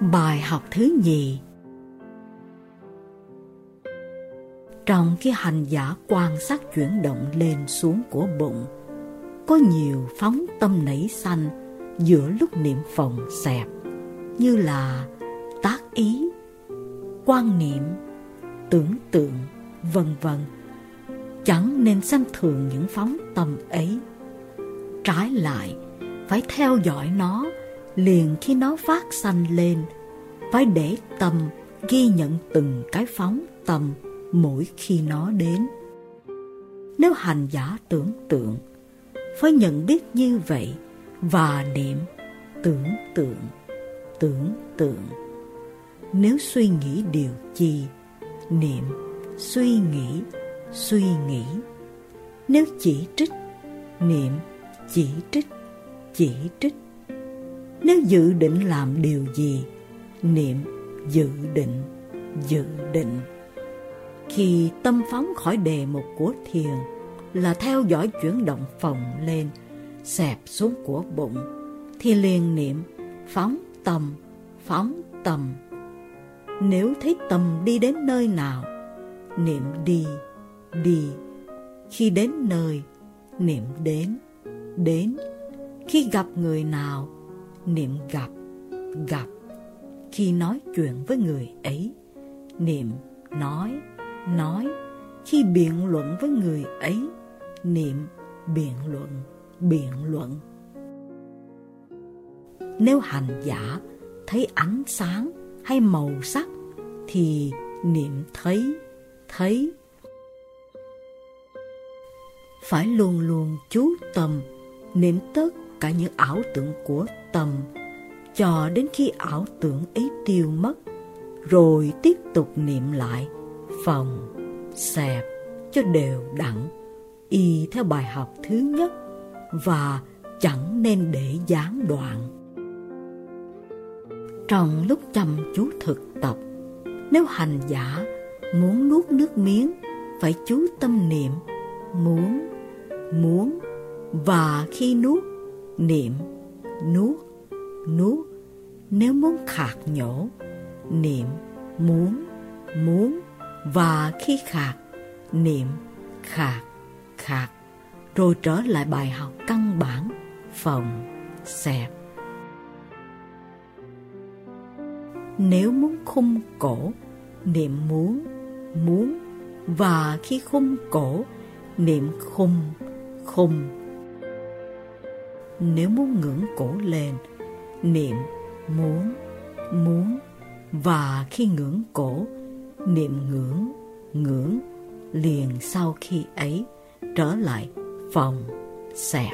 Bài học thứ nhì Trong khi hành giả quan sát chuyển động lên xuống của bụng, có nhiều phóng tâm nảy sanh giữa lúc niệm phòng xẹp, như là tác ý, quan niệm, tưởng tượng, vân vân. Chẳng nên xem thường những phóng tâm ấy. Trái lại, phải theo dõi nó liền khi nó phát sanh lên, phải để tâm ghi nhận từng cái phóng tâm mỗi khi nó đến. Nếu hành giả tưởng tượng, phải nhận biết như vậy và niệm tưởng tượng, tưởng tượng. Nếu suy nghĩ điều chi, niệm suy nghĩ, suy nghĩ. Nếu chỉ trích, niệm chỉ trích, chỉ trích. Nếu dự định làm điều gì, niệm dự định, dự định. Khi tâm phóng khỏi đề mục của thiền là theo dõi chuyển động phòng lên, xẹp xuống của bụng, thì liền niệm phóng tâm, phóng tâm. Nếu thấy tâm đi đến nơi nào, niệm đi, đi. Khi đến nơi, niệm đến, đến. Khi gặp người nào, niệm gặp, gặp. Khi nói chuyện với người ấy, niệm nói, nói. Khi biện luận với người ấy niệm biện luận biện luận. Nếu hành giả thấy ánh sáng hay màu sắc thì niệm thấy thấy. Phải luôn luôn chú tâm niệm tất cả những ảo tưởng của tâm cho đến khi ảo tưởng ấy tiêu mất rồi tiếp tục niệm lại phòng, xẹp cho đều đặn, y theo bài học thứ nhất và chẳng nên để gián đoạn. Trong lúc chăm chú thực tập, nếu hành giả muốn nuốt nước miếng, phải chú tâm niệm muốn, muốn và khi nuốt, niệm nuốt, nuốt. Nếu muốn khạc nhổ, niệm muốn, muốn và khi khạc, niệm khạc, khạc, rồi trở lại bài học căn bản, phòng, xẹp. Nếu muốn khung cổ, niệm muốn, muốn, và khi khung cổ, niệm khung, khung. Nếu muốn ngưỡng cổ lên, niệm muốn, muốn, và khi ngưỡng cổ, niệm ngưỡng, ngưỡng, liền sau khi ấy trở lại phòng xẹp.